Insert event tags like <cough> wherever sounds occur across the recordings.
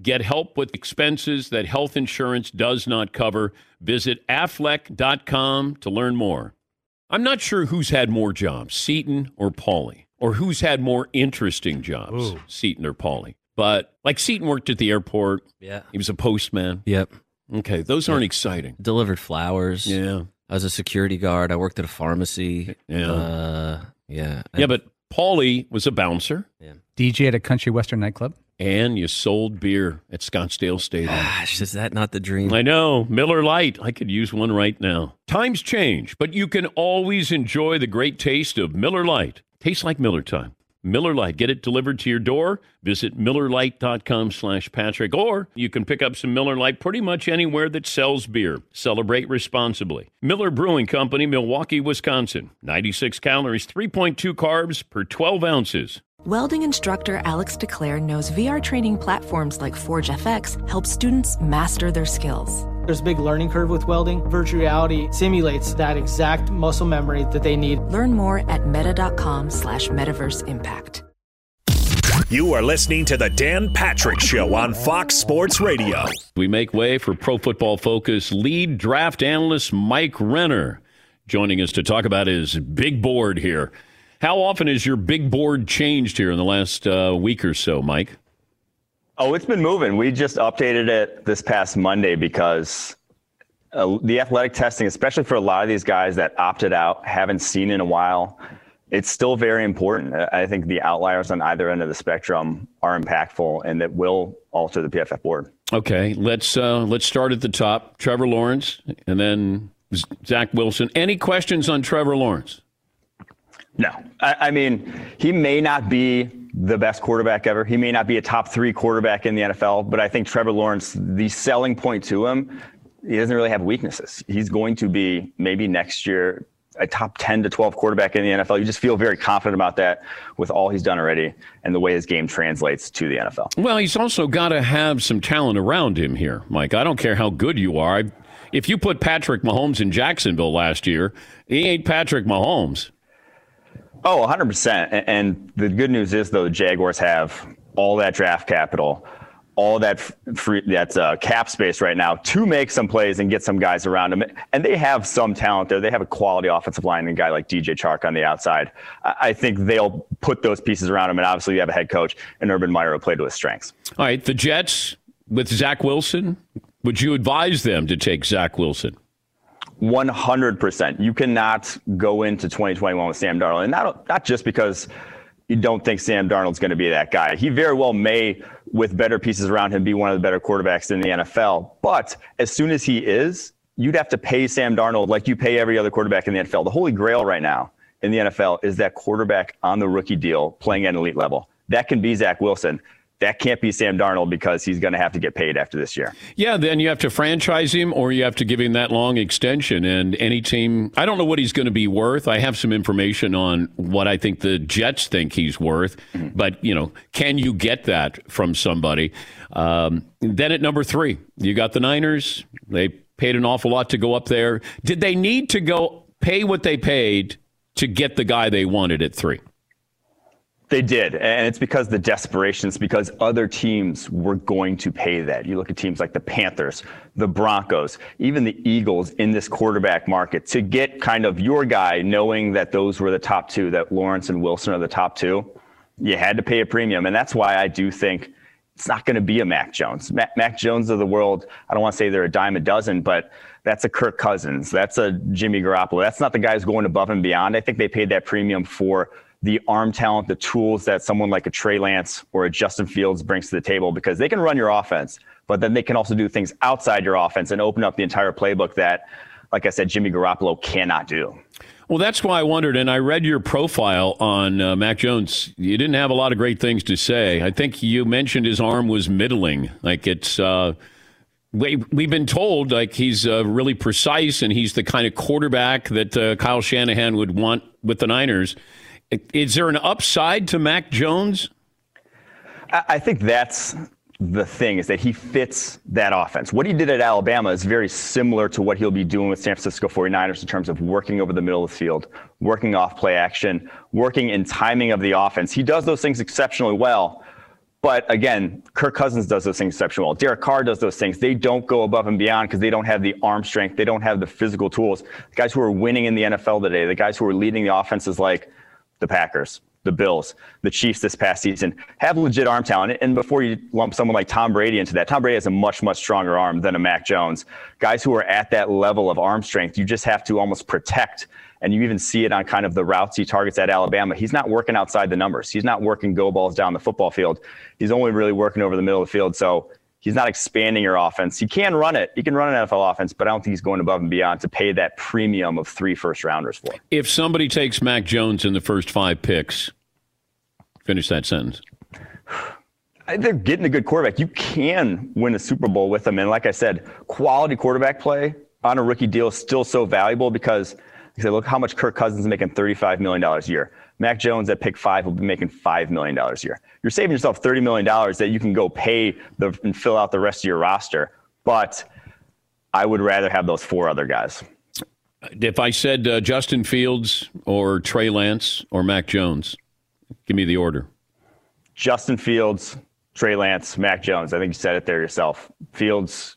Get help with expenses that health insurance does not cover. Visit aflac.com to learn more. I'm not sure who's had more jobs, Seton or Paulie, or who's had more interesting jobs, Ooh. Seton or Paulie. But like Seton worked at the airport. Yeah. He was a postman. Yep. Okay, those aren't exciting. Delivered flowers. Yeah. I was a security guard. I worked at a pharmacy. Yeah. Uh, yeah. Yeah, but Paulie was a bouncer. Yeah. DJ at a country western nightclub. And you sold beer at Scottsdale Stadium. Ah, Gosh, is that not the dream? I know. Miller Lite. I could use one right now. Times change, but you can always enjoy the great taste of Miller Lite. Tastes like Miller time. Miller Lite. Get it delivered to your door. Visit MillerLite.com slash Patrick. Or you can pick up some Miller Lite pretty much anywhere that sells beer. Celebrate responsibly. Miller Brewing Company, Milwaukee, Wisconsin. 96 calories, 3.2 carbs per 12 ounces. Welding instructor Alex DeClaire knows VR training platforms like Forge FX help students master their skills. There's a big learning curve with welding. Virtual reality simulates that exact muscle memory that they need. Learn more at meta.com slash metaverse impact. You are listening to the Dan Patrick Show on Fox Sports Radio. We make way for Pro Football Focus lead draft analyst Mike Renner joining us to talk about his big board here. How often has your big board changed here in the last uh, week or so, Mike? Oh, it's been moving. We just updated it this past Monday because uh, the athletic testing, especially for a lot of these guys that opted out, haven't seen in a while, it's still very important. I think the outliers on either end of the spectrum are impactful and that will alter the PFF board. Okay, let's uh, let's start at the top. Trevor Lawrence, and then Zach Wilson. Any questions on Trevor Lawrence? No, I, I, mean he may not be the best quarterback ever. He may not be a top three quarterback in the NFL, but I think Trevor Lawrence, the selling point to him, he doesn't really have weaknesses. He's going to be maybe next year a top 10 to 12 quarterback in the NFL. You just feel very confident about that with all he's done already and the way his game translates to the NFL. Well, he's also got to have some talent around him here, Mike. I don't care how good you are. If you put Patrick Mahomes in Jacksonville last year, he ain't Patrick Mahomes. Oh, 100%. And the good news is, though, the Jaguars have all that draft capital, all that free, that uh, cap space right now to make some plays and get some guys around them. And they have some talent there. They have a quality offensive line and a guy like DJ Chark on the outside. I think they'll put those pieces around him. And obviously, you have a head coach and Urban Meyer who played to his strengths. All right. The Jets with Zach Wilson, would you advise them to take Zach Wilson? 100%. You cannot go into 2021 with Sam Darnold. And not, not just because you don't think Sam Darnold's going to be that guy. He very well may, with better pieces around him, be one of the better quarterbacks in the NFL. But as soon as he is, you'd have to pay Sam Darnold like you pay every other quarterback in the NFL. The holy grail right now in the NFL is that quarterback on the rookie deal playing at an elite level. That can be Zach Wilson that can't be Sam Darnold because he's going to have to get paid after this year. Yeah, then you have to franchise him or you have to give him that long extension. And any team, I don't know what he's going to be worth. I have some information on what I think the Jets think he's worth. Mm-hmm. But, you know, can you get that from somebody? Um, then at number three, you got the Niners. They paid an awful lot to go up there. Did they need to go pay what they paid to get the guy they wanted at three? They did, and it's because the desperation. It's because other teams were going to pay that. You look at teams like the Panthers, the Broncos, even the Eagles in this quarterback market to get kind of your guy, knowing that those were the top two, that Lawrence and Wilson are the top two. You had to pay a premium, and that's why I do think it's not going to be a Mac Jones. Mac, Mac Jones of the world. I don't want to say they're a dime a dozen, but that's a Kirk Cousins. That's a Jimmy Garoppolo. That's not the guys going above and beyond. I think they paid that premium for the arm talent, the tools that someone like a Trey Lance or a Justin Fields brings to the table because they can run your offense, but then they can also do things outside your offense and open up the entire playbook that, like I said, Jimmy Garoppolo cannot do. Well, that's why I wondered, and I read your profile on uh, Mac Jones. You didn't have a lot of great things to say. I think you mentioned his arm was middling. Like it's, uh, we, we've been told like he's uh, really precise and he's the kind of quarterback that uh, Kyle Shanahan would want with the Niners. Is there an upside to Mac Jones? I think that's the thing is that he fits that offense. What he did at Alabama is very similar to what he'll be doing with San Francisco 49ers in terms of working over the middle of the field, working off play action, working in timing of the offense. He does those things exceptionally well. But again, Kirk Cousins does those things exceptionally well. Derek Carr does those things. They don't go above and beyond because they don't have the arm strength. They don't have the physical tools. The guys who are winning in the NFL today, the guys who are leading the offenses like the Packers, the Bills, the Chiefs this past season have legit arm talent. And before you lump someone like Tom Brady into that, Tom Brady has a much, much stronger arm than a Mac Jones. Guys who are at that level of arm strength, you just have to almost protect. And you even see it on kind of the routes he targets at Alabama. He's not working outside the numbers. He's not working go balls down the football field. He's only really working over the middle of the field. So He's not expanding your offense. He can run it. He can run an NFL offense, but I don't think he's going above and beyond to pay that premium of three first rounders for. It. If somebody takes Mac Jones in the first five picks, finish that sentence. They're getting a good quarterback. You can win a Super Bowl with them. And like I said, quality quarterback play on a rookie deal is still so valuable because I look how much Kirk Cousins is making $35 million a year. Mac Jones at pick five will be making $5 million a year. You're saving yourself $30 million that you can go pay the, and fill out the rest of your roster. But I would rather have those four other guys. If I said uh, Justin Fields or Trey Lance or Mac Jones, give me the order. Justin Fields, Trey Lance, Mac Jones. I think you said it there yourself. Fields,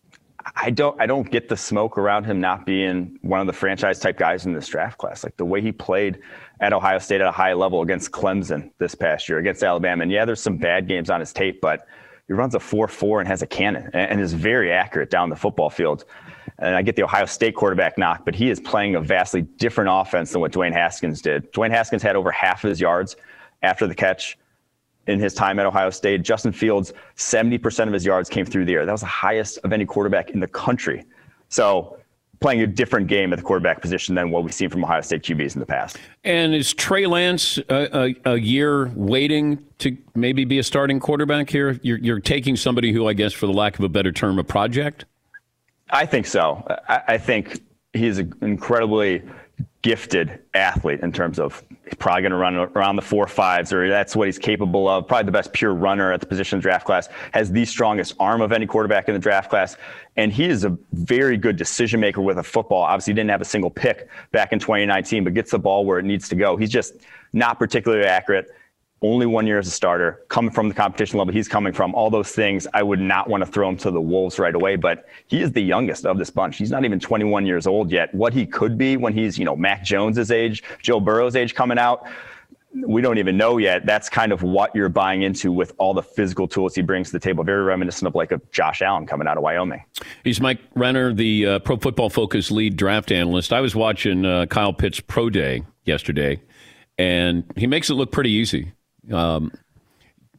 I don't I don't get the smoke around him not being one of the franchise type guys in this draft class. Like the way he played at Ohio State at a high level against Clemson this past year, against Alabama. And yeah, there's some bad games on his tape, but he runs a 4-4 and has a cannon and is very accurate down the football field. And I get the Ohio State quarterback knock, but he is playing a vastly different offense than what Dwayne Haskins did. Dwayne Haskins had over half of his yards after the catch in his time at Ohio State. Justin Fields, 70% of his yards came through the air. That was the highest of any quarterback in the country. So playing a different game at the quarterback position than what we've seen from Ohio State QBs in the past. And is Trey Lance a, a, a year waiting to maybe be a starting quarterback here? You're, you're, taking somebody who, I guess, for the lack of a better term, a project? I think so. I, I think he's an incredibly gifted athlete in terms of he's probably going to run around the four fives, or that's what he's capable of. Probably the best pure runner at the position draft class. Has the strongest arm of any quarterback in the draft class, and he is a very good decision maker with a football. Obviously, didn't have a single pick back in 2019, but gets the ball where it needs to go. He's just not particularly accurate only one year as a starter, coming from the competition level he's coming from, all those things, I would not want to throw him to the Wolves right away. But he is the youngest of this bunch. He's not even 21 years old yet. What he could be when he's, you know, Mac Jones's age, Joe Burrow's age coming out, we don't even know yet. That's kind of what you're buying into with all the physical tools he brings to the table. Very reminiscent of like a Josh Allen coming out of Wyoming. He's Mike Renner, the uh, Pro Football Focus lead draft analyst. I was watching uh, Kyle Pitts pro day yesterday, and he makes it look pretty easy. Um,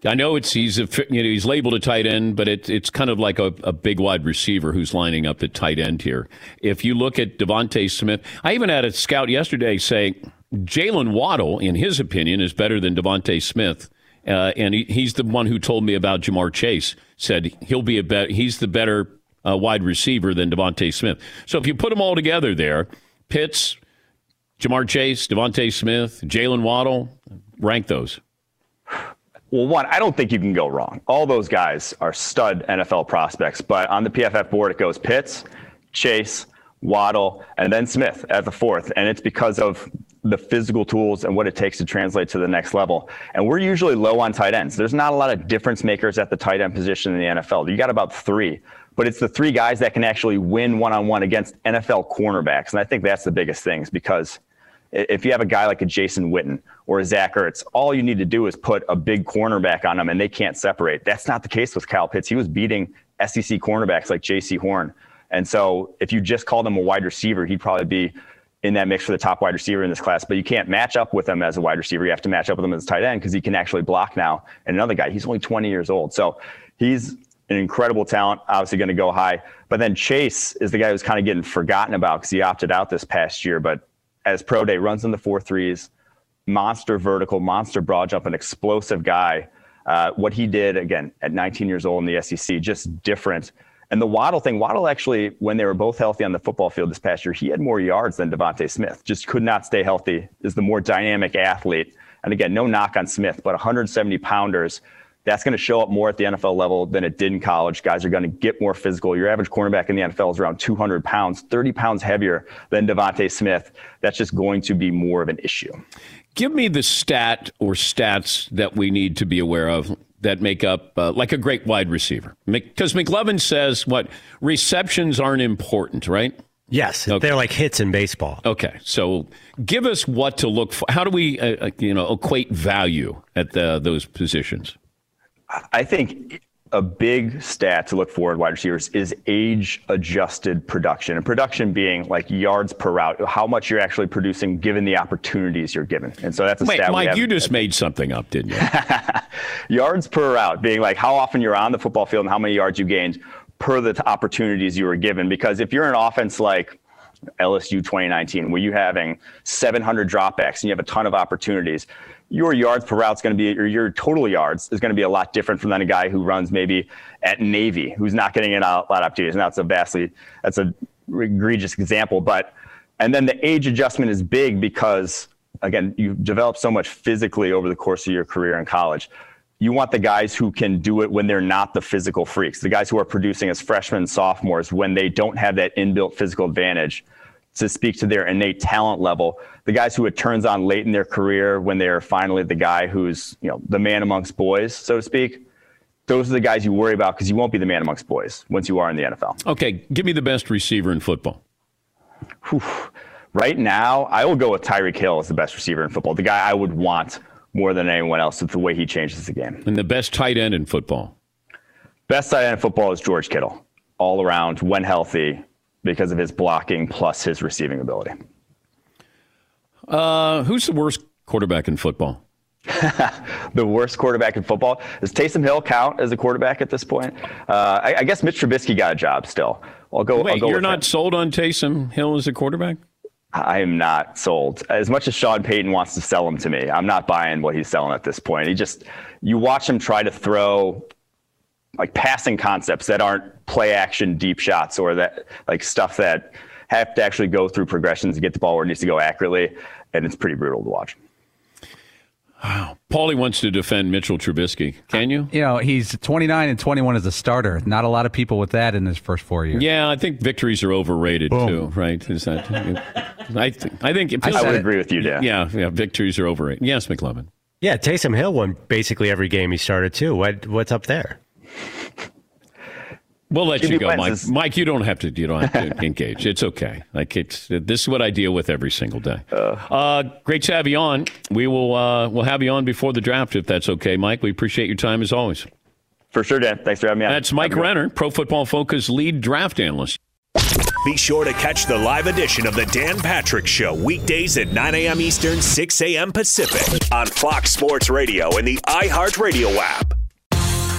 I know it's he's a, you know he's labeled a tight end, but it, it's kind of like a, a, big wide receiver who's lining up at tight end here. If you look at DeVonta Smith, I even had a scout yesterday say Jalen Waddle, in his opinion, is better than DeVonta Smith, uh, and he, he's the one who told me about Ja'Marr Chase. Said he'll be a. He's the better uh, wide receiver than DeVonta Smith. So if you put them all together, there, Pitts, Ja'Marr Chase, DeVonta Smith, Jalen Waddle, rank those. Well, one, I don't think you can go wrong. All those guys are stud NFL prospects, but on the PFF board, it goes Pitts, Chase, Waddle, and then Smith at the fourth. And it's because of the physical tools and what it takes to translate to the next level. And we're usually low on tight ends. There's not a lot of difference makers at the tight end position in the NFL. You got about three, but it's the three guys that can actually win one on one against NFL cornerbacks. And I think that's the biggest things because if you have a guy like a Jason Witten or a Zach Ertz, all you need to do is put a big cornerback on them and they can't separate. That's not the case with Kyle Pitts. He was beating SEC cornerbacks like Jaycee Horn. And so if you just called him a wide receiver, he'd probably be in that mix for the top wide receiver in this class. But you can't match up with him as a wide receiver. You have to match up with him as a tight end because he can actually block now. And another guy, he's only 20 years old. So he's an incredible talent, obviously going to go high. But then Chase is the guy who's kind of getting forgotten about because he opted out this past year. But as pro day, runs in the four threes, monster vertical, monster broad jump, an explosive guy. Uh, what he did again at 19 years old in the SEC, just different. And the Waddle thing, Waddle actually, when they were both healthy on the football field this past year, he had more yards than DeVonta Smith. Just could not stay healthy. Is the more dynamic athlete. And again, no knock on Smith, but 170 pounders. That's going to show up more at the NFL level than it did in college. Guys are going to get more physical. Your average cornerback in the NFL is around 200 pounds, 30 pounds heavier than DeVonta Smith. That's just going to be more of an issue. Give me the stat or stats that we need to be aware of that make up uh, like a great wide receiver. Because McLovin says what receptions aren't important, right? Yes, okay. they're like hits in baseball. Okay, so give us what to look for. How do we, uh, uh you know, equate value at the, those positions? I think a big stat to look for in wide receivers is age adjusted production. And production being like yards per route, how much you're actually producing given the opportunities you're given. And so that's a Wait, stat. Mike, you just made something up, didn't you? <laughs> yards per route being like how often you're on the football field and how many yards you gained per the opportunities you were given. Because if you're an offense like LSU 2019, where you're having 700 dropbacks and you have a ton of opportunities, your yards per route is going to be, or your total yards is going to be a lot different from than a guy who runs maybe at Navy, who's not getting in a lot of opportunities. Now, it's a vastly, that's a egregious example, but, and then the age adjustment is big because, again, you've developed so much physically over the course of your career in college. You want the guys who can do it when they're not the physical freaks, the guys who are producing as freshmen and sophomores when they don't have that inbuilt physical advantage to speak to their innate talent level. The guys who it turns on late in their career when they're finally the guy who's, you know, the man amongst boys, so to speak. Those are the guys you worry about because you won't be the man amongst boys once you are in the NFL. Okay, give me the best receiver in football. Whew. Right now, I will go with Tyreek Hill as the best receiver in football. The guy I would want more than anyone else with the way he changes the game. And the best tight end in football. Best tight end in football is George Kittle. All around, when healthy, because of his blocking plus his receiving ability. Uh, who's the worst quarterback in football? <laughs> the worst quarterback in football. Does Taysom Hill count as a quarterback at this point? Uh, I, I, guess Mitch Trubisky got a job still. I'll go. Wait, I'll go you're not him. sold on Taysom Hill as a quarterback? I am not sold. As much as Sean Payton wants to sell him to me, I'm not buying what he's selling at this point. He just, you watch him try to throw like passing concepts that aren't play action deep shots or that like stuff that have to actually go through progressions to get the ball where it needs to go accurately, and it's pretty brutal to watch. Wow. Paulie wants to defend Mitchell Trubisky. Can you? You know, he's 29 and 21 as a starter. Not a lot of people with that in his first four years. Yeah, I think victories are overrated Boom. too, right? Is that I, th- I think it I would agree with you, Dan. Yeah, yeah, victories are overrated. Yes, McLovin. Yeah, Taysom Hill won basically every game he started too. What what's up there? We'll let Jimmy you go, Mike. Mike, you don't have to. You don't have to <laughs> engage. It's okay. Like it's this is what I deal with every single day. Uh, uh, great to have you on. We will uh, we'll have you on before the draft if that's okay, Mike. We appreciate your time as always. For sure, Dan. Thanks for having me on. That's Mike Renner, Pro Football Focus lead draft analyst. Be sure to catch the live edition of the Dan Patrick Show weekdays at 9 a.m. Eastern, 6 a.m. Pacific on Fox Sports Radio and the iHeartRadio app.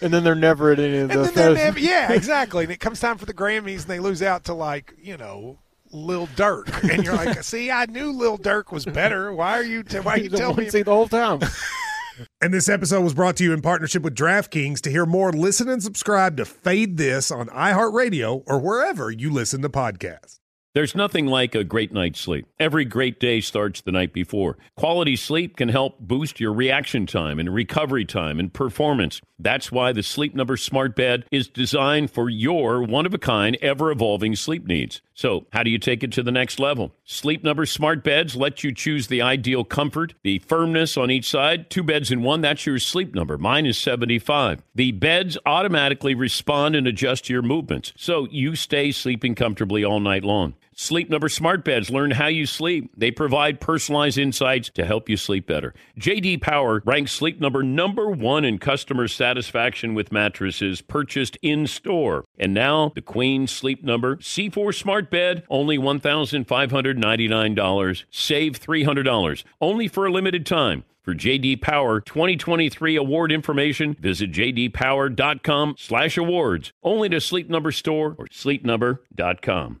and then they're never at any of and then they're never, yeah, <laughs> exactly. And it comes time for the Grammys, and they lose out to like you know Lil Durk, and you're like, <laughs> see, I knew Lil Durk was better. Why are you? T- why are <laughs> you telling me? See the whole time. And this episode was brought to you in partnership with DraftKings. To hear more, listen and subscribe to Fade This on iHeartRadio or wherever you listen to podcasts. There's nothing like a great night's sleep. Every great day starts the night before. Quality sleep can help boost your reaction time and recovery time and performance. That's why the Sleep Number Smart Bed is designed for your one of a kind, ever evolving sleep needs. So, how do you take it to the next level? Sleep Number Smart Beds let you choose the ideal comfort, the firmness on each side. Two beds in one, that's your sleep number. Mine is 75. The beds automatically respond and adjust to your movements, so you stay sleeping comfortably all night long. Sleep Number Smart Beds learn how you sleep. They provide personalized insights to help you sleep better. JD Power ranks Sleep Number number 1 in customer satisfaction with mattresses purchased in store. And now, the Queen Sleep Number C4 Smart Bed, only $1,599. Save $300. Only for a limited time. For JD Power 2023 award information, visit jdpower.com/awards. Only to Sleep Number store or sleepnumber.com.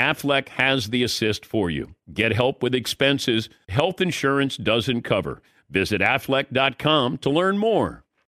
Aflac has the assist for you. Get help with expenses health insurance doesn't cover. Visit aflac.com to learn more.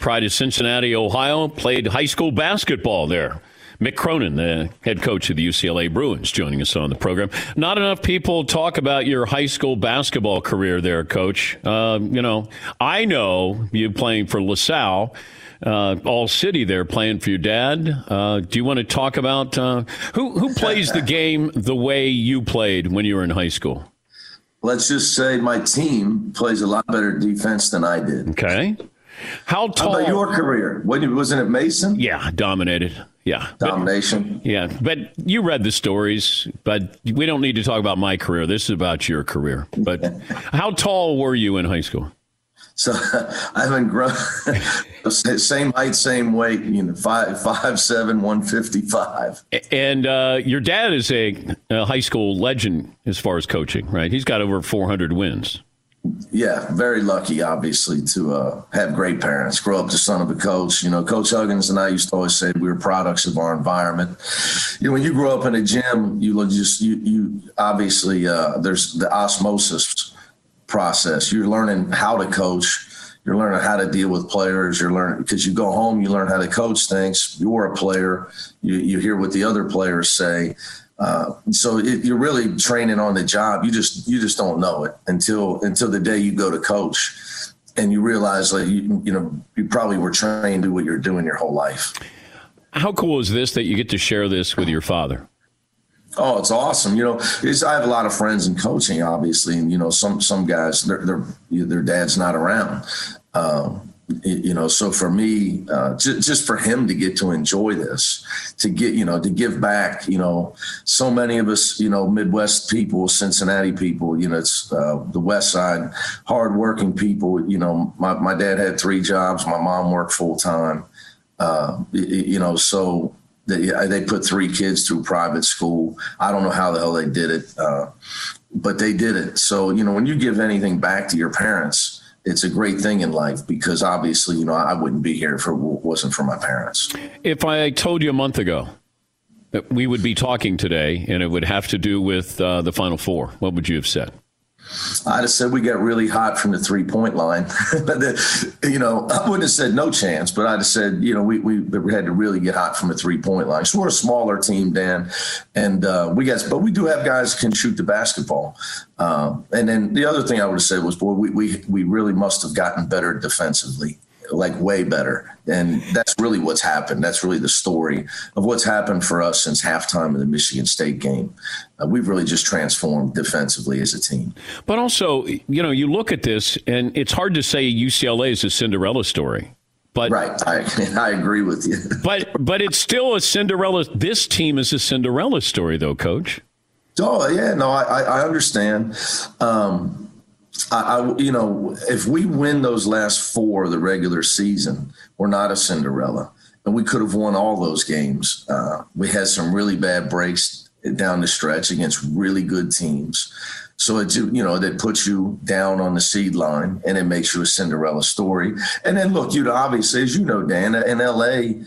Pride of Cincinnati, Ohio, played high school basketball there. Mick Cronin, the head coach of the UCLA Bruins, joining us on the program. Not enough people talk about your high school basketball career there, Coach. Uh, you know, I know you playing for LaSalle. Uh, all city there playing for your dad. Uh, do you want to talk about uh, who who plays the <laughs> game the way you played when you were in high school? Let's just say my team plays a lot better defense than I did. Okay. How tall? How about your career? Wasn't it Mason? Yeah, dominated. Yeah. domination. Yeah, but you read the stories, but we don't need to talk about my career. This is about your career. But <laughs> how tall were you in high school? So <laughs> I haven't grown. <laughs> same height, same weight. You know, five five seven, one fifty five. And uh, your dad is a, a high school legend as far as coaching, right? He's got over 400 wins. Yeah, very lucky, obviously, to uh, have great parents. Grow up the son of a coach. You know, Coach Huggins and I used to always say we were products of our environment. You know, when you grow up in a gym, you just you you obviously uh, there's the osmosis process. You're learning how to coach. You're learning how to deal with players. You're learning because you go home, you learn how to coach things. You're a player. You you hear what the other players say. Uh, so it, you're really training on the job. You just you just don't know it until until the day you go to coach, and you realize like you you know you probably were trained to do what you're doing your whole life. How cool is this that you get to share this with your father? Oh, it's awesome. You know, it's, I have a lot of friends in coaching, obviously, and you know, some some guys, their their their dad's not around. Um, you know so for me uh, just, just for him to get to enjoy this to get you know to give back you know so many of us you know midwest people cincinnati people you know it's uh, the west side hardworking people you know my, my dad had three jobs my mom worked full-time uh, you know so they, they put three kids through private school. I don't know how the hell they did it uh, but they did it. So you know when you give anything back to your parents it's a great thing in life because obviously, you know, I wouldn't be here if it wasn't for my parents. If I told you a month ago that we would be talking today and it would have to do with uh, the Final Four, what would you have said? I'd have said we got really hot from the three point line. <laughs> but the, you know, I wouldn't have said no chance, but I'd have said, you know, we, we, we had to really get hot from a three point line. So we're a smaller team, Dan, and uh, we got, but we do have guys can shoot the basketball. Um, and then the other thing I would have said was, boy, we, we, we really must have gotten better defensively like way better. And that's really what's happened. That's really the story of what's happened for us since halftime of the Michigan State game. Uh, we've really just transformed defensively as a team. But also, you know, you look at this, and it's hard to say UCLA is a Cinderella story. But right, I, <laughs> I agree with you. <laughs> but but it's still a Cinderella. This team is a Cinderella story, though, Coach. Oh yeah, no, I I understand. Um, I, I, you know, if we win those last four of the regular season, we're not a Cinderella, and we could have won all those games. Uh, we had some really bad breaks down the stretch against really good teams. So it you know that puts you down on the seed line, and it makes you a Cinderella story. And then look, you know, obviously, as you know, Dan, in LA,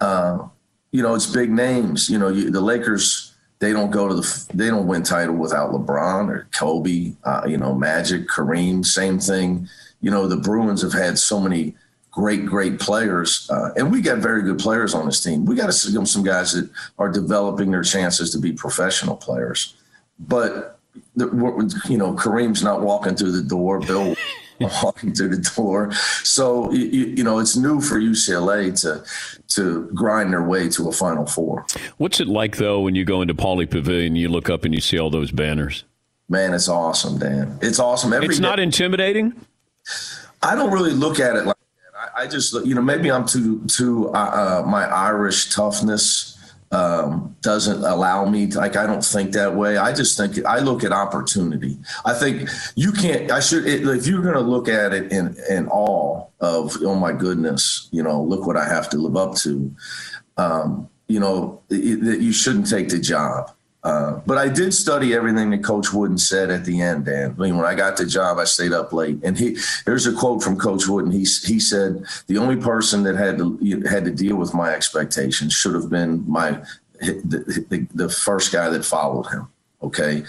uh, you know, it's big names. You know, you, the Lakers they don't go to the they don't win title without LeBron or Kobe, uh, you know, Magic, Kareem. Same thing. You know, the Bruins have had so many great, great players, uh, and we got very good players on this team. We got some some guys that are developing their chances to be professional players, but the, you know, Kareem's not walking through the door. Bill <laughs> <laughs> walking through the door. So you, you know, it's new for UCLA to to grind their way to a Final Four. What's it like though when you go into Pauley Pavilion, you look up and you see all those banners? Man, it's awesome, Dan. It's awesome. Every it's day. not intimidating. I don't really look at it like that. I, I just, you know, maybe I'm too too uh, uh, my Irish toughness um, doesn't allow me to, like I don't think that way. I just think I look at opportunity. I think you can't. I should it, if you're going to look at it in in awe of oh my goodness, you know, look what I have to live up to. Um, you know that you shouldn't take the job. Uh, but I did study everything that Coach Wooden said at the end, Dan. I mean, when I got the job, I stayed up late, and he there's a quote from Coach Wooden. He he said the only person that had to had to deal with my expectations should have been my the, the, the first guy that followed him. Okay,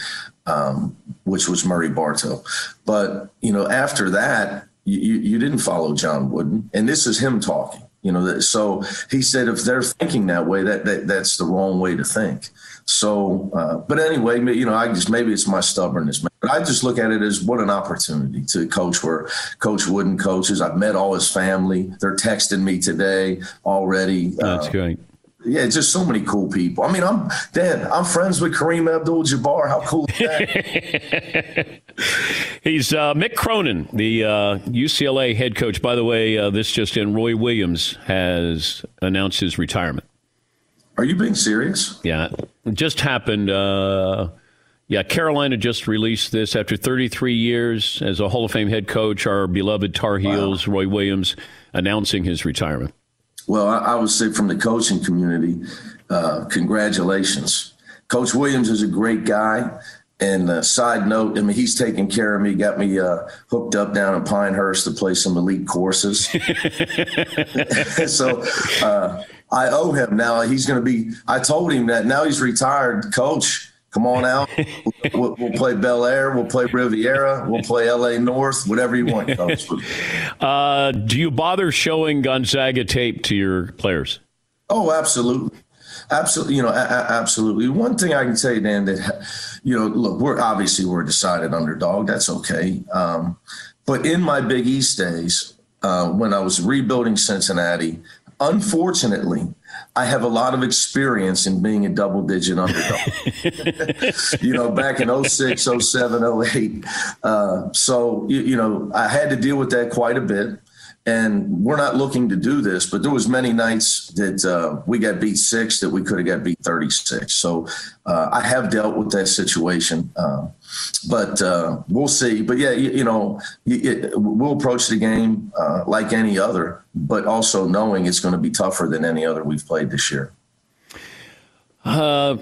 um, which was Murray Bartow. But you know, after that, you, you didn't follow John Wooden, and this is him talking. You know, so he said if they're thinking that way, that, that that's the wrong way to think. So, uh, but anyway, you know, I just maybe it's my stubbornness, but I just look at it as what an opportunity to coach where Coach Wooden coaches. I've met all his family. They're texting me today already. That's uh, great. Yeah, just so many cool people. I mean, I'm Dan. I'm friends with Kareem Abdul-Jabbar. How cool is that? <laughs> He's uh, Mick Cronin, the uh, UCLA head coach. By the way, uh, this just in: Roy Williams has announced his retirement. Are you being serious? Yeah, it just happened. Uh, yeah, Carolina just released this after 33 years as a Hall of Fame head coach. Our beloved Tar Heels, wow. Roy Williams, announcing his retirement. Well, I, I would say from the coaching community, uh, congratulations. Coach Williams is a great guy. And uh, side note, I mean, he's taking care of me, got me uh, hooked up down in Pinehurst to play some elite courses. <laughs> so uh, I owe him now. He's going to be. I told him that now he's retired, coach. Come on out. <laughs> we'll, we'll, play Bel Air. We'll play Riviera. We'll play L.A. North. Whatever you want, coach. <laughs> Uh, do you bother showing Gonzaga tape to your players? Oh, absolutely. Absolutely, you know, a- a- absolutely. One thing I can say, Dan, that you know, look, we're obviously we're a decided underdog. That's okay. Um, but in my Big East days, uh, when I was rebuilding Cincinnati, unfortunately, I have a lot of experience in being a double digit underdog. <laughs> you know, back in 06, 07, 08. Uh, so, you, you know, I had to deal with that quite a bit and we're not looking to do this but there was many nights that uh, we got beat six that we could have got beat 36 so uh, i have dealt with that situation uh, but we'll see. But yeah you, you know it, we'll approach the game uh, like any other but also knowing it's going to be tougher than any other we've played this year. Uh,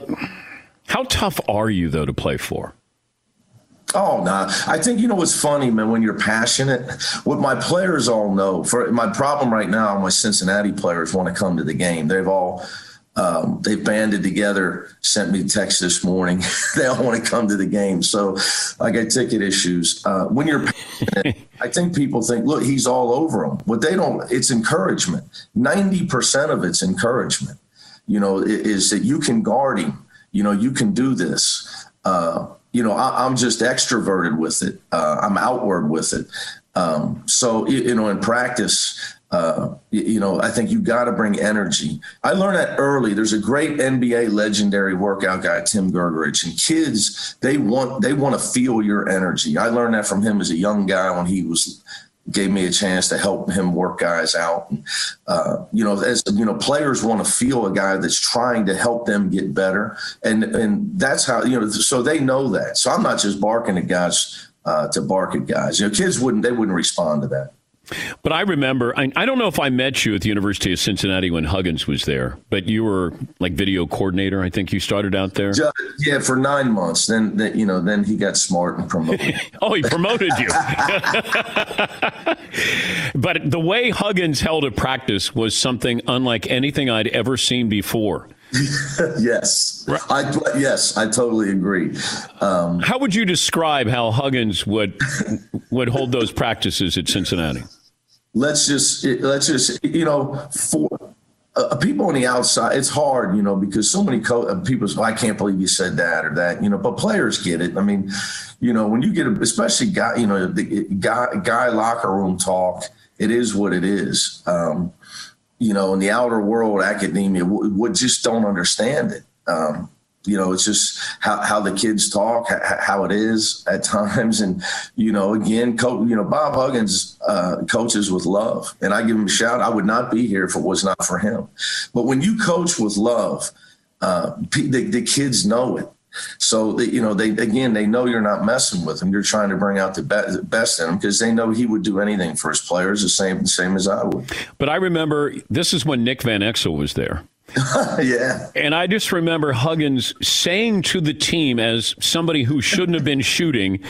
how tough are you though to play for Oh no! Nah. I think you know what's funny, man. When you're passionate, what my players all know. For my problem right now, my Cincinnati players want to come to the game. They've all um, they've banded together. Sent me a text this morning. <laughs> they all want to come to the game. So I got ticket issues. Uh, when you're passionate, <laughs> I think people think, look, he's all over them. What they don't, it's encouragement. Ninety percent of it's encouragement. You know, is that you can guard him. You know, you can do this. Uh, you know, I, am just extroverted with it. Uh, I'm outward with it. Um, so, you know, in practice, uh, you know, I think you got to bring energy. I learned that early. There's a great NBA legendary workout guy, Tim Grgurich, and kids they want they want to feel your energy. I learned that from him as a young guy when he was gave me a chance to help him work guys out. And, uh, you know, as you know, players want to feel a guy that's trying to help them get better, and and that's how you know. So they know that. So I'm not just barking at guys uh, to bark at guys. You know, kids wouldn't they wouldn't respond to that. But I remember, I, I, don't know if I met you at the University of Cincinnati when Huggins was there, but you were like video coordinator. I think you started out there. Yeah, for nine months. Then, then you know, then he got smart and promoted. <laughs> oh, he promoted you. <laughs> <laughs> but the way Huggins held a practice was something unlike anything I'd ever seen before. yes, I yes, I totally agree. Um, how would you describe how Huggins would would hold those practices at Cincinnati? Let's just let's just you know for uh, people on the outside it's hard you know because so many co- uh, people say, i can't believe you said that or that you know but players get it. I mean you know when you get a, especially guy you know the guy guy locker room talk it is what it is. Um, you know in the outer world academia would w- just don't understand it. Um, you know it's just how, how the kids talk how it is at <laughs> times and you know again you know bob huggins uh, coaches with love and i give him a shout i would not be here if it was not for him but when you coach with love uh, the, the kids know it so you know they again they know you're not messing with them. You're trying to bring out the, be- the best in them because they know he would do anything for his players the same same as I would. But I remember this is when Nick Van Exel was there. <laughs> yeah. And I just remember Huggins saying to the team, as somebody who shouldn't have been shooting,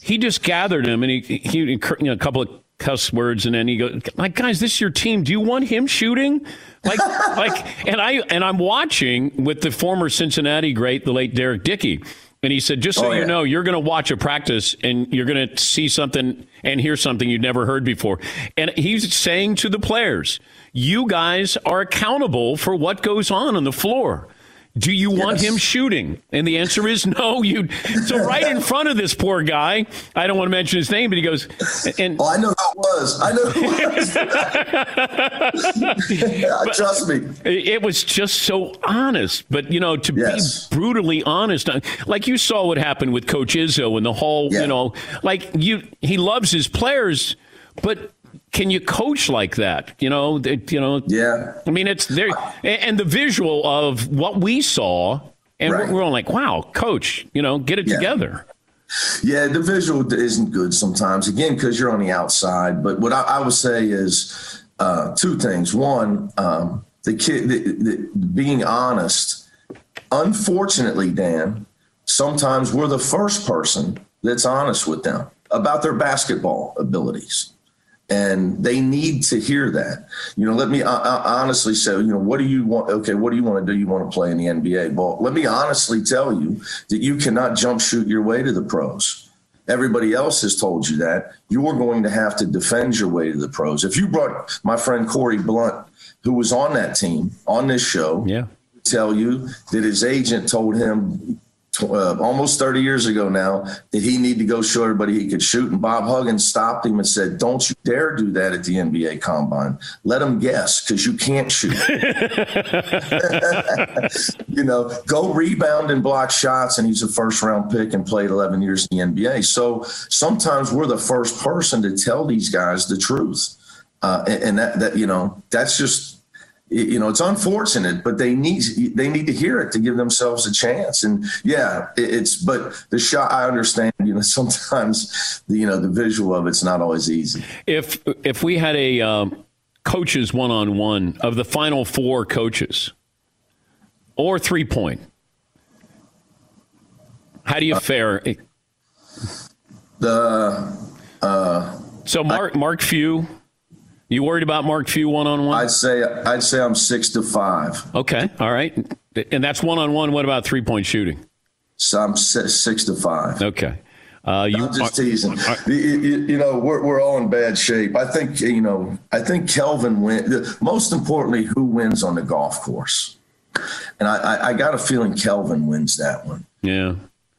he just gathered him and he, he you know, a couple of cuss words and then he goes like guys this is your team do you want him shooting like <laughs> like and i and i'm watching with the former cincinnati great the late derek dickey and he said just so oh, yeah. you know you're going to watch a practice and you're going to see something and hear something you've never heard before and he's saying to the players you guys are accountable for what goes on on the floor. Do you yes. want him shooting? And the answer is no. You so right in front of this poor guy. I don't want to mention his name, but he goes. And oh, I know who it was. I know who it was. <laughs> <laughs> Trust me. It was just so honest, but you know, to yes. be brutally honest, uh, like you saw what happened with Coach Izzo and the whole. Yeah. You know, like you, he loves his players, but can you coach like that? You know, it, you know. Yeah. I mean, it's there, and the visual of what we saw, and Right. we're, all like, "Wow, coach, you know, get it Yeah. together." Yeah, the visual isn't good sometimes. Again, because you're on the outside. But what I, I would say is uh, two things. One, um, the kid the, the, being honest. Unfortunately, Dan, sometimes we're the first person that's honest with them about their basketball abilities. And they need to hear that. You know, let me honestly say, you know, what do you want? Okay, what do you want to do? You want to play in the NBA? Well, let me honestly tell you that you cannot jump shoot your way to the pros. Everybody else has told you that. You're going to have to defend your way to the pros. If you brought my friend Corie Blount, who was on that team on this show, yeah, tell you that his agent told him uh, almost 30 years ago now did he need to go show everybody he could shoot. And Bob Huggins stopped him and said, Don't you dare do that at the NBA combine. Let them guess because you can't shoot. <laughs> <laughs> you know, go rebound and block shots. And he's a first round pick and played 11 years in the NBA. So sometimes we're the first person to tell these guys the truth. Uh, and, and that, that, you know, that's just, you know it's unfortunate but they need they need to hear it to give themselves a chance and yeah it's but the shot i understand you know <laughs> sometimes the you know the visual of it's not always easy If if we had a um, coaches one on one of the final four coaches, or three point, how do you fare? the uh so Mark Mark Few, you worried about Mark Few one on one? i'd say i'd say i'm six to five Okay, all right, and that's one on one. What about three point shooting? so i'm si- six to five Okay, uh, you I'm just teasing. You, you- you know, we're, we're all in bad shape. I think, you know, I think Kelvin win. Most importantly, who wins on the golf course? And I, I, I got a feeling Kelvin wins that one. yeah.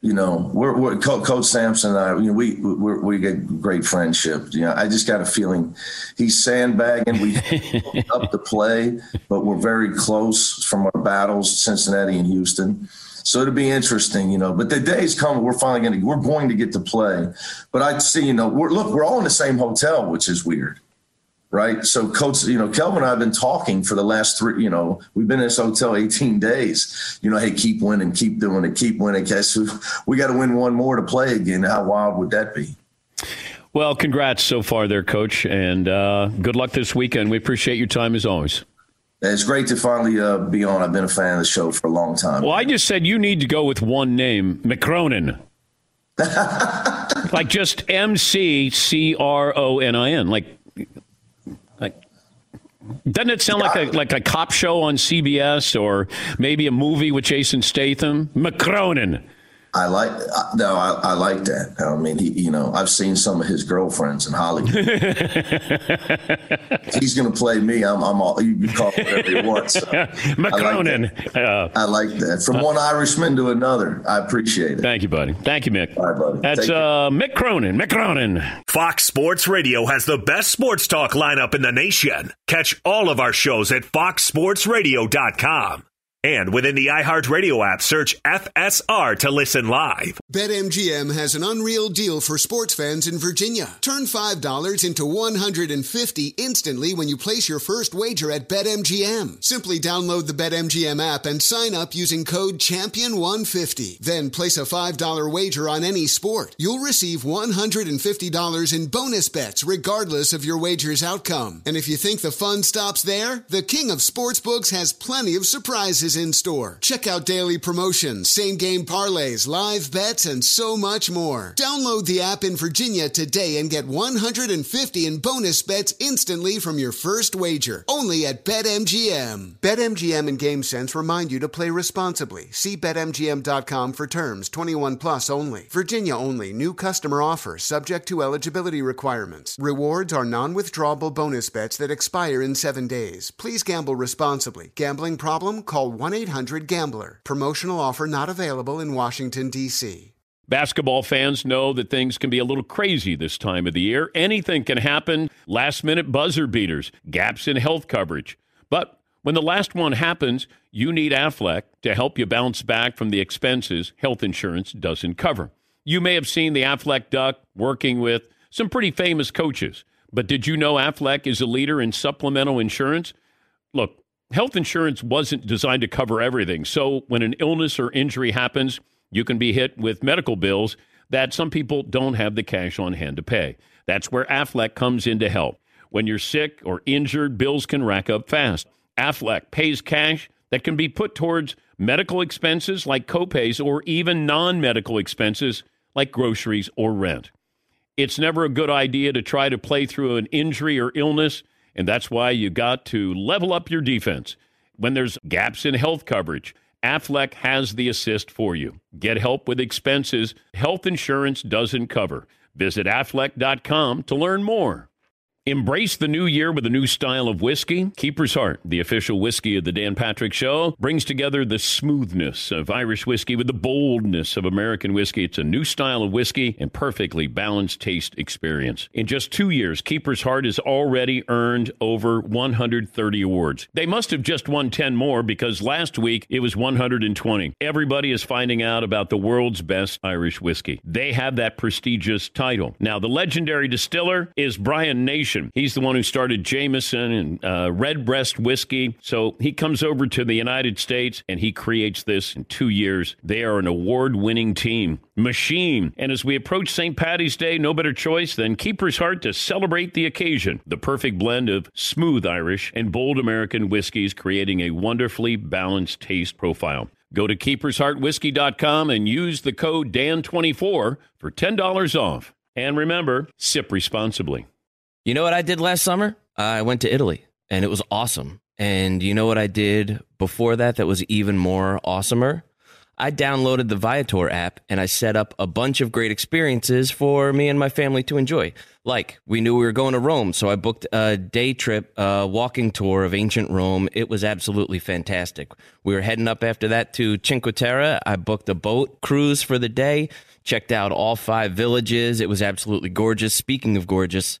You know, we're, we're Coach Sampson and I, you know, we we we get great friendship. You know, I just got a feeling he's sandbagging. We <laughs> up to play, but we're very close from our battles, Cincinnati and Houston. So it'll be interesting, you know. But the day's coming. We're finally going to we're going to get to play. But I see, you know, we're look, we're all in the same hotel, which is weird right? So, coach, you know, Kelvin and I have been talking for the last three. You know, we've been in this hotel 18 days. You know, hey, keep winning, keep doing it, keep winning. Guess we, we got to win one more to play again. How wild would that be? Well, congrats so far, there, Coach, and uh, good luck this weekend. We appreciate your time as always. It's great to finally uh, be on. I've been a fan of the show for a long time. Well, I just said you need to go with one name, McCronin. <laughs> like just M C C R O N I N. Like, doesn't it sound like a like a cop show on CBS or maybe a movie with Jason Statham? McCronin. I like I, no, I, I like that. I mean, he, you know, I've seen some of his girlfriends in Hollywood. <laughs> He's going to play me. I'm, I'm all you can call it whatever you want. So <laughs> I like McCronin. that. I like that. From one Irishman to another. I appreciate it. Thank you, buddy. Thank you, Mick. All right, buddy. That's uh, Mick Cronin. Mick Cronin. Fox Sports Radio has the best sports talk lineup in the nation. Catch all of our shows at foxsportsradio.com. And within the iHeartRadio app, search FSR to listen live. BetMGM has an unreal deal for sports fans in Virginia. Turn $5 into 150 instantly when you place your first wager at BetMGM. Simply download the BetMGM app and sign up using code Champion150. Then place a $5 wager on any sport. You'll receive $150 in bonus bets regardless of your wager's outcome. And if you think the fun stops there, the King of Sportsbooks has plenty of surprises in store. Check out daily promotions, same game parlays, live bets, and so much more. Download the app in Virginia today and get 150 in bonus bets instantly from your first wager. Only at BetMGM. BetMGM and GameSense remind you to play responsibly. See BetMGM.com for terms. 21 plus only. Virginia only. New customer offer subject to eligibility requirements. Rewards are non-withdrawable bonus bets that expire in seven days. Please gamble responsibly. Gambling problem? Call 1-800-GAMBLER. Promotional offer not available in Washington, D.C. Basketball fans know that things can be a little crazy this time of the year. Anything can happen. Last minute buzzer beaters, gaps in health coverage. But when the last one happens, you need Aflac to help you bounce back from the expenses health insurance doesn't cover. You may have seen the Aflac Duck working with some pretty famous coaches But did you know Aflac is a leader in supplemental insurance? Look, health insurance wasn't designed to cover everything. So when an illness or injury happens, you can be hit with medical bills that some people don't have the cash on hand to pay. That's where Aflac comes in to help. When you're sick or injured, bills can rack up fast. Aflac pays cash that can be put towards medical expenses like copays or even non medical expenses like groceries or rent. It's never a good idea to try to play through an injury or illness, and that's why you got to level up your defense. When there's gaps in health coverage, Aflac has the assist for you. Get help with expenses health insurance doesn't cover. Visit aflac.com to learn more. Embrace the new year with a new style of whiskey. Keeper's Heart, the official whiskey of the Dan Patrick Show, brings together the smoothness of Irish whiskey with the boldness of American whiskey. It's a new style of whiskey and perfectly balanced taste experience. In just two years, Keeper's Heart has already earned over 130 awards. They must have just won 10 more because last week it was 120. Everybody is finding out about the world's best Irish whiskey. They have that prestigious title. Now, the legendary distiller is Brian Nation. He's the one who started Jameson and uh, Redbreast whiskey. So he comes over to the United States and he creates this in two years. They are an award winning team. Machine. And as we approach St. Patty's Day, no better choice than Keeper's Heart to celebrate the occasion. The perfect blend of smooth Irish and bold American whiskeys, creating a wonderfully balanced taste profile. Go to keepersheartwhiskey.com and use the code DAN24 for $10 off. And remember, sip responsibly. You know what I did last summer? I went to Italy and it was awesome. And you know what I did before that that was even more awesomer? I downloaded the Viator app and I set up a bunch of great experiences for me and my family to enjoy. Like, we knew we were going to Rome, so I booked a day trip, a walking tour of ancient Rome. It was absolutely fantastic. We were heading up after that to Cinque Terre. I booked a boat cruise for the day, checked out all five villages. It was absolutely gorgeous. Speaking of gorgeous,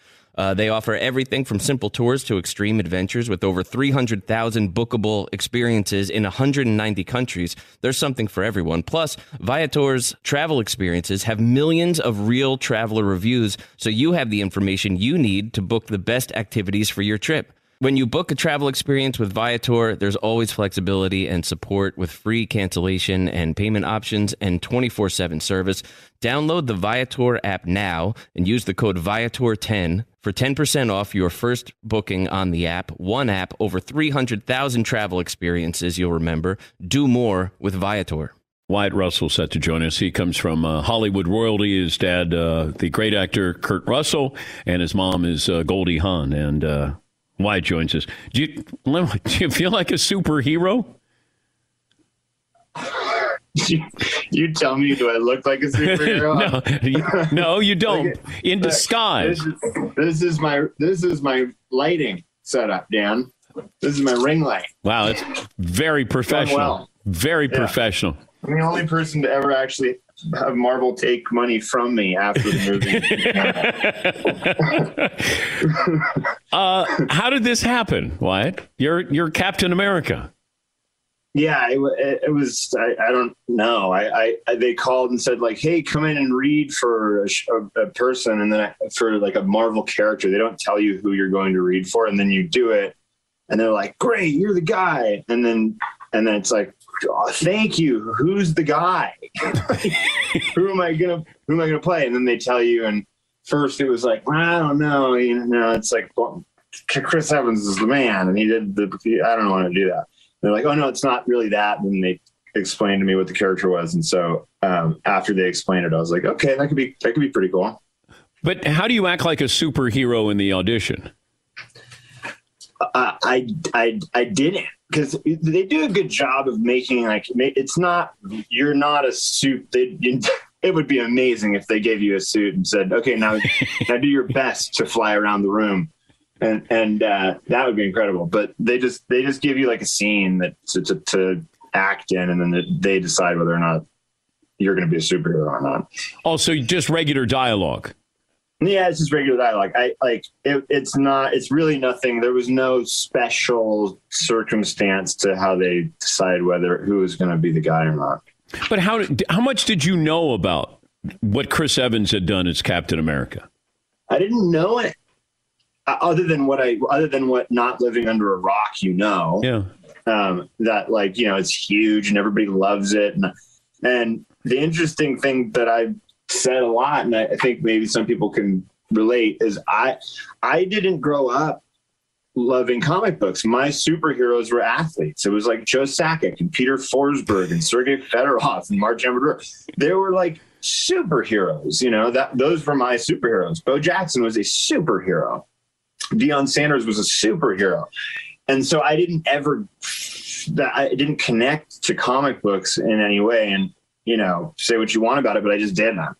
Uh, they offer everything from simple tours to extreme adventures with over 300,000 bookable experiences in 190 countries. There's something for everyone. Plus, Viator's travel experiences have millions of real traveler reviews, so you have the information you need to book the best activities for your trip. When you book a travel experience with Viator, there's always flexibility and support with free cancellation and payment options and 24 7 service. Download the Viator app now and use the code Viator10 for 10% off your first booking on the app. One app, over 300,000 travel experiences you'll remember. Do more with Viator. Wyatt Russell set to join us. He comes from uh, Hollywood royalty. His dad, uh, the great actor Kurt Russell, and his mom is uh, Goldie Hawn. And uh, Wyatt joins us. Do you, <laughs> do you feel like a superhero? <laughs> you tell me, do I look like a <laughs> superhero? no, you, no, you don't. In disguise. This is, this is my this is my lighting setup, Dan. This is my ring light. Wow, it's very professional. well. Very Yeah. professional. I'm the only person to ever actually have Marvel take money from me after the movie. <laughs> <laughs> Uh, how did this happen, Wyatt? You're you're Captain America. Yeah, it, it, it was. I, I don't know. I, I, they called and said like, "Hey, come in and read for a, a, a person," and then I, for like a Marvel character, they don't tell you who you're going to read for, and then you do it, and they're like, "Great, you're the guy," and then and then it's like, "Thank you. Who's the guy? <laughs> who am I gonna Who am I gonna play?" And then they tell you, and first it was like, "I don't know." You know, it's like well, Chris Evans is the man, and he did the. I don't want to do that they're like, oh no, it's not really that. And they explained to me what the character was, and so um, after they explained it, I was like, okay, that could be that could be pretty cool. But how do you act like a superhero in the audition? I I I didn't because they do a good job of making like it's not you're not a suit. It would be amazing if they gave you a suit and said, okay, now now do your best to fly around the room. and and uh, that would be incredible. But they just they just give you like a scene that to, to, to act in, and then they decide whether or not you're going to be a superhero or not. Also, just regular dialogue. Yeah, it's just regular dialogue. I like it, it's not. It's really nothing. There was no special circumstance to how they decide whether who was going to be the guy or not. But how how much did you know about what Chris Evans had done as Captain America? I didn't know it uh, other than what I other than what not living under a rock, you know. Yeah. Um, that like you know it's huge and everybody loves it and and the interesting thing that I've said a lot, and I, think maybe some people can relate, is I I didn't grow up loving comic books. My superheroes were athletes. It was like Joe Sakic and Peter Forsberg and Sergei Fedorov and Mark Amador. They were like superheroes. You know that those were my superheroes. Bo Jackson was a superhero. Deion Sanders was a superhero, and so I didn't ever that I didn't connect to comic books in any way. And you know, say what you want about it, but I just did not.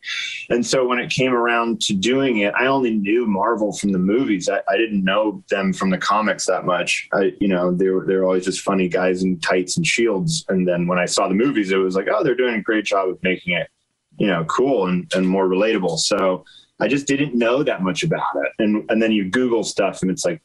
And so when it came around to doing it, I only knew Marvel from the movies. I, I didn't know them from the comics that much. I, you know, they were, they were always just funny guys in tights and shields. And then when I saw the movies, it was like, oh, they're doing a great job of making it, you know, cool and, and more relatable. So I just didn't know that much about it. And, and then you Google stuff and it's like,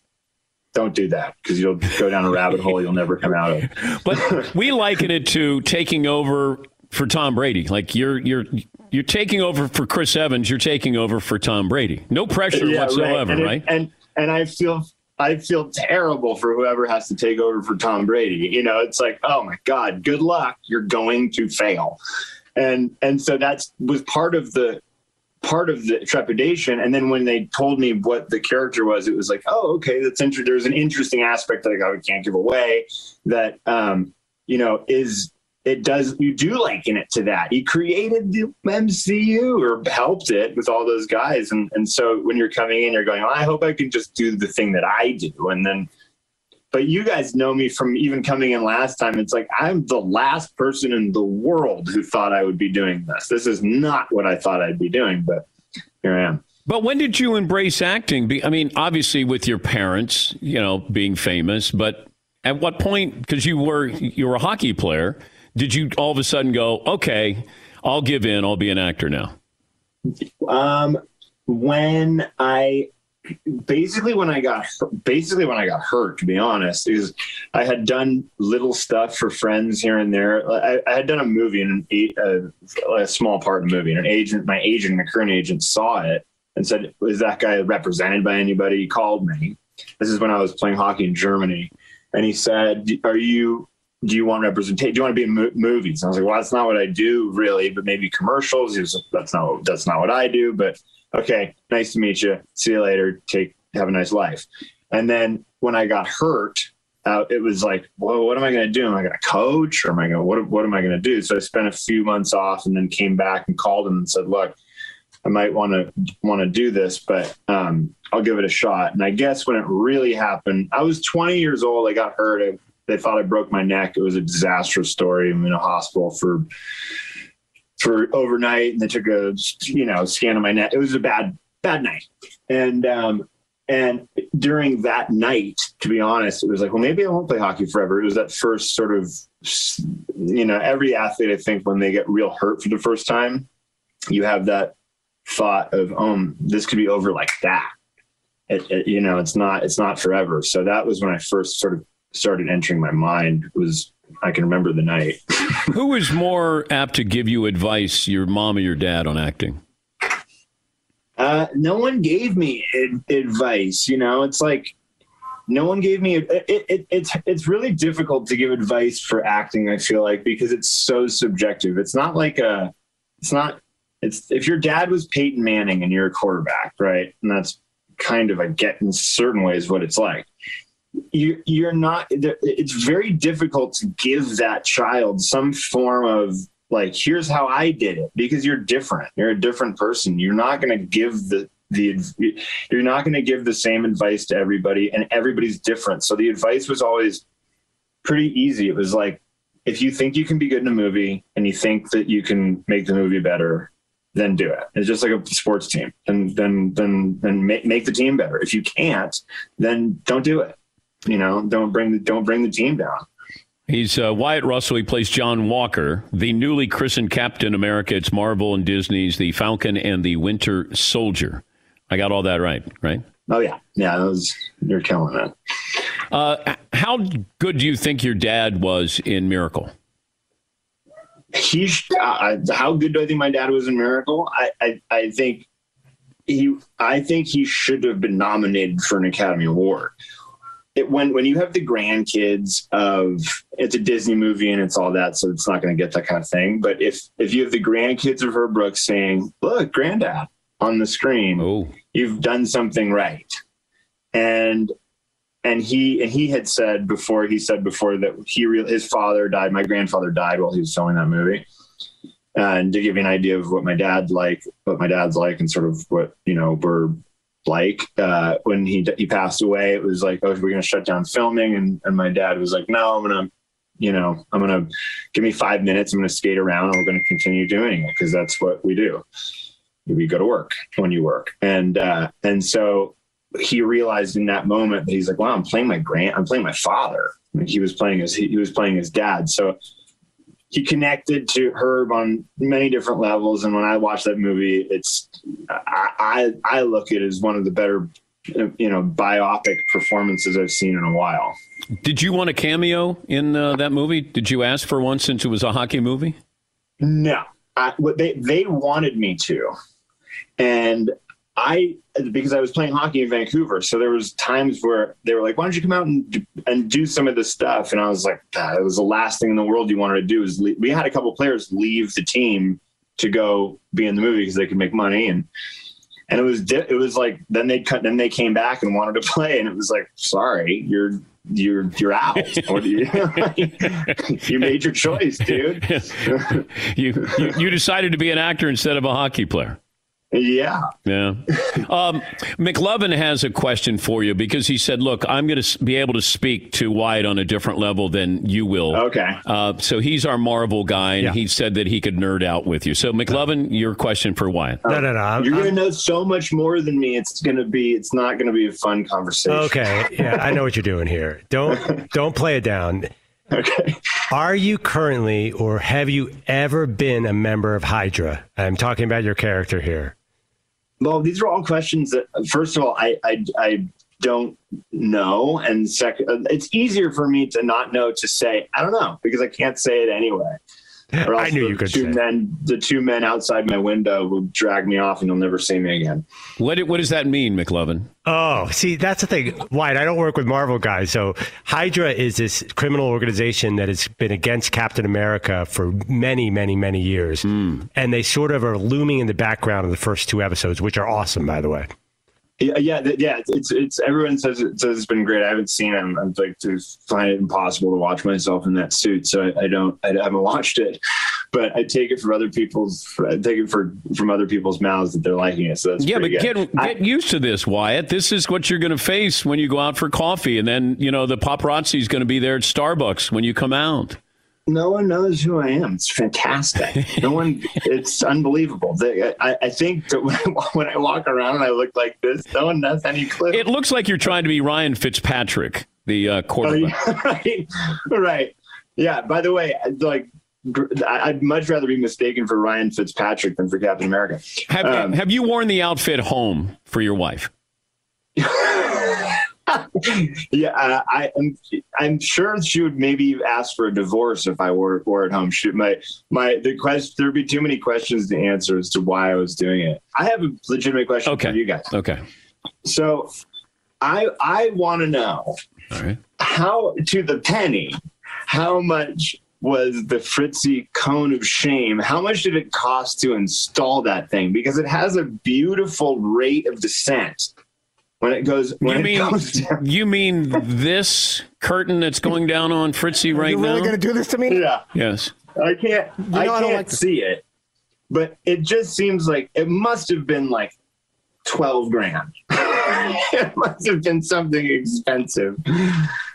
don't do that because you'll go down a rabbit hole you'll never come out of. <laughs> But we liken it to taking over for Tom Brady. Like you're you're you're taking over for Chris Evans. You're taking over for Tom Brady. No pressure Yeah, whatsoever, And, it- right? and and I feel I feel terrible for whoever has to take over for Tom Brady. You know, it's like, oh my God, good luck. You're going to fail. And and so that's was part of the part of the trepidation. And then when they told me what the character was, it was like, oh, okay, that's interesting. There's an interesting aspect that I can't give away that um, you know, is it does you do liken it to that. He created the MCU or helped it with all those guys. And and so when you're coming in, you're going, oh, I hope I can just do the thing that I do. And then but you guys know me from even coming in last time. It's like I'm the last person in the world who thought I would be doing this. This is not what I thought I'd be doing, but here I am. But when did you embrace acting? I mean, obviously with your parents, you know, being famous, but at what point because you were you were a hockey player, did you all of a sudden go, "Okay, I'll give in. I'll be an actor now." Um, when I basically when I got basically when I got hurt, to be honest, is I had done little stuff for friends here and there. I, I had done a movie and an a, a small part in a movie, and an agent, my agent, my current agent, saw it and said, "Is that guy represented by anybody?" He called me. This is when I was playing hockey in Germany, and he said, "Are you?" Do you want representation? Do you want to be in mo- movies? And I was like, well, that's not what I do really, but maybe commercials. He was that's not that's not what I do. But okay, nice to meet you. See you later. Take have a nice life. And then when I got hurt, uh, it was like, well, what am I going to do? Am I going to coach, or am I going? What what am I going to do? So I spent a few months off, and then came back and called him and said, look, I might want to want to do this, but um, I'll give it a shot. And I guess when it really happened, I was 20 years old. I got hurt. I, they thought I broke my neck. It was a disastrous story. I'm in a hospital for for overnight, and they took a you know scan of my neck. It was a bad bad night, and um, and during that night, to be honest, it was like, well, maybe I won't play hockey forever. It was that first sort of, you know, every athlete, I think, when they get real hurt for the first time, you have that thought of, um, this could be over like that. It, it, you know, it's not, it's not forever. So that was when I first sort of started entering my mind. Was I can remember the night. <laughs> Who was more apt to give you advice, your mom or your dad, on acting? Uh, no one gave me ad- advice. You know, it's like no one gave me. It, it, it's it's really difficult to give advice for acting. I feel like because it's so subjective. It's not like a. It's not. It's if your dad was Peyton Manning and you're a quarterback, right? And that's kind of I get in certain ways what it's like. You you're not. It's very difficult to give that child some form of like here's how I did it because you're different. You're a different person. You're not going to give the the you're not going to give the same advice to everybody and everybody's different. So the advice was always pretty easy. It was like if you think you can be good in a movie and you think that you can make the movie better, then do it. It's just like a sports team. And then then then make, make the team better. If you can't, then don't do it. You know, don't bring the don't bring the team down. He's uh, Wyatt Russell. He plays John Walker, the newly christened Captain America. It's Marvel and Disney's The Falcon and the Winter Soldier. I got all that right, right? Oh yeah, yeah. That was you're killing it. Uh, how good do you think your dad was in Miracle? He's uh, how good do I think my dad was in Miracle? I, I, I think he, I think he should have been nominated for an Academy Award. It, when when you have the grandkids of it's a Disney movie and it's all that, so it's not going to get that kind of thing. But if if you have the grandkids of Herb Brooks saying, "Look, Granddad," on the screen, oh. you've done something right. And and he and he had said before he said before that he re- his father died. My grandfather died while he was filming that movie. And to give you an idea of what my dad like, what my dad's like, and sort of what you know we're like uh, when he he passed away, it was like, oh, we're going to shut down filming, and and my dad was like, no, I'm gonna you know, I'm going to give me five minutes. I'm going to skate around and we're going to continue doing it because that's what we do. We go to work when you work. And, uh, and so he realized in that moment that he's like, wow, I'm playing my grand, I'm playing my father. He was playing his, he was playing his dad. So he connected to Herb on many different levels. And when I watch that movie, it's, I, I, I look at it as one of the better, you know, biopic performances I've seen in a while. Did you want a cameo in uh, that movie? Did you ask for one since it was a hockey movie? No, I, they they wanted me to, and I because I was playing hockey in Vancouver, so there was times where they were like, "Why don't you come out and do, and do some of this stuff?" And I was like, "That was the last thing in the world you wanted to do." Is leave. we had a couple players leave the team to go be in the movie because they could make money and and it was it was like then they cut then they came back and wanted to <laughs> play and it was like sorry you're you're you're out. you, <laughs> you made your choice, dude. <laughs> you, you you decided to be an actor instead of a hockey player. Yeah. Yeah. Um, McLovin has a question for you because he said, Look, I'm going to be able to speak to Wyatt on a different level than you will. Okay. Uh, so he's our Marvel guy, and Yeah. he said that he could nerd out with you. So, McLovin, your question for Wyatt. No, no, no. I'm- You're going to know so much more than me. It's going to be. It's not going to be a fun conversation. Okay, yeah, I know what you're doing here. Don't <laughs> don't play it down. Okay. Are you currently or have you ever been a member of Hydra? I'm talking about your character here. Well, these are all questions that, first of all, I I, I don't know, and second, it's easier for me to not know to say I don't know because I can't say it anyway. Or I knew the you could Two say. men, the two men outside my window will drag me off, and you'll never see me again. What, what does that mean, McLovin? Oh, see, that's the thing. White, I don't work with Marvel guys. So Hydra is this criminal organization that has been against Captain America for many, many, many years. Hmm. And they sort of are looming in the background in the first two episodes, which are awesome, by the way. Yeah, yeah, yeah. It's it's everyone says it says it's been great. I haven't seen him. I'm, like to find it impossible to watch myself in that suit, so I, I don't. I haven't <laughs> watched it, but I take it from other people's. I take it for from other people's mouths that they're liking it. So that's Yeah, but pretty get good. get used to this, Wyatt. This is what you're going to face when you go out for coffee, and then you know the paparazzi is going to be there at Starbucks when you come out. No one knows who I am. It's fantastic. no one. <laughs> It's unbelievable. They, I, I think that when I, <laughs> when I walk around and I look like this, no one has any clue. It looks like you're trying to be Ryan Fitzpatrick, the uh, quarterback. Oh, <laughs> right, right. Yeah. By the way, like I'd much rather be mistaken for Ryan Fitzpatrick than for Captain America. Have, Um, have you worn the outfit home for your wife? <laughs> yeah, uh, I, I'm. I'm sure she would maybe ask for a divorce if I were were at home. She, my my the question there'd be too many questions to answer as to why I was doing it. I have a legitimate question Okay. for you guys. Okay. So, I I want to know All right. how to the penny how much was the fritzy cone of shame how much did it cost to install that thing because it has a beautiful rate of descent when it goes when You it mean down. you mean this curtain that's going down on Fritzy right you really now? going to do this to me? yeah yes. i can't know i I can't don't like to- see it but it just seems like it must have been like 12 grand <laughs> it must have been something expensive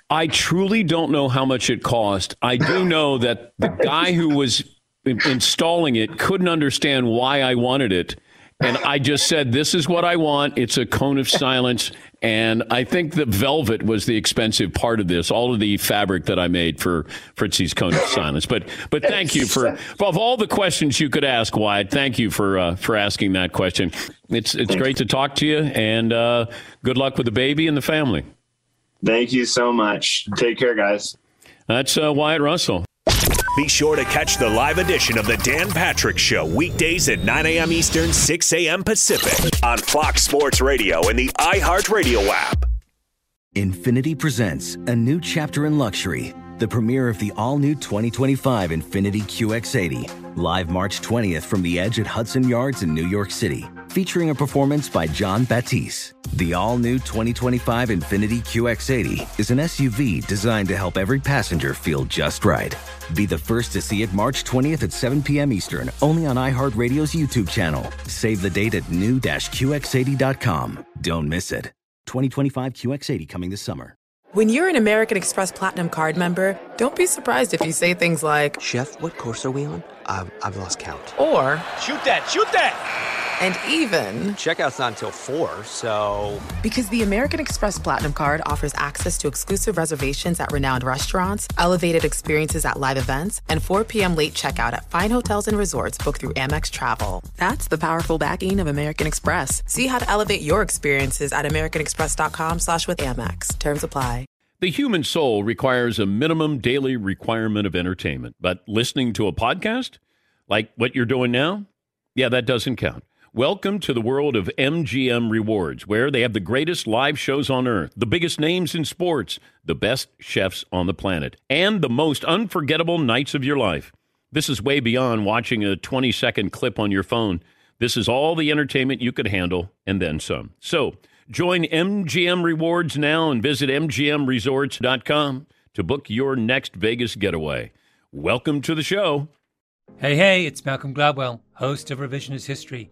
I truly don't know how much it cost. I do know that the guy who was installing it couldn't understand why I wanted it. And I just said, This is what I want. It's a cone of silence. And I think the velvet was the expensive part of this, all of the fabric that I made for Fritzy's cone of silence. But but thank you for of all the questions you could ask, Wyatt. Thank you for uh, for asking that question. It's it's great to talk to you, and uh, good luck with the baby and the family. Thank you so much. Take care, guys. That's uh, Wyatt Russell. Be sure to catch the live edition of the Dan Patrick Show weekdays at 9 a.m. Eastern, 6 a.m. Pacific on Fox Sports Radio and the iHeartRadio app. Infiniti presents a new chapter in luxury, the premiere of the all new 2025 Infiniti QX80, live March 20th from the edge at Hudson Yards in New York City, featuring a performance by Jon Batiste. The all new 2025 Infiniti QX80 is an SUV designed to help every passenger feel just right. Be the first to see it March 20th at 7 p.m. Eastern, only on iHeartRadio's YouTube channel. Save the date at new-QX80.com. Don't miss it. 2025 QX80 coming this summer. When you're an American Express Platinum card member, don't be surprised if you say things like, Chef, what course are we on? I've, I've lost count. or, Shoot that, shoot that! And even, Checkout's not until 4, so. because the American Express Platinum card offers access to exclusive reservations at renowned restaurants, elevated experiences at live events, and 4 p.m. late checkout at fine hotels and resorts booked through Amex Travel. That's the powerful backing of American Express. See how to elevate your experiences at americanexpress.com slash with Amex. Terms apply. The human soul requires a minimum daily requirement of entertainment, but listening to a podcast, like what you're doing now, yeah, that doesn't count. Welcome to the world of MGM Rewards, where they have the greatest live shows on earth, the biggest names in sports, the best chefs on the planet, and the most unforgettable nights of your life. This is way beyond watching a 20 second clip on your phone. This is all the entertainment you could handle and then some. So join MGM Rewards now and visit MGMResorts.com to book your next Vegas getaway. Welcome to the show. Hey, hey, it's Malcolm Gladwell, host of Revisionist History.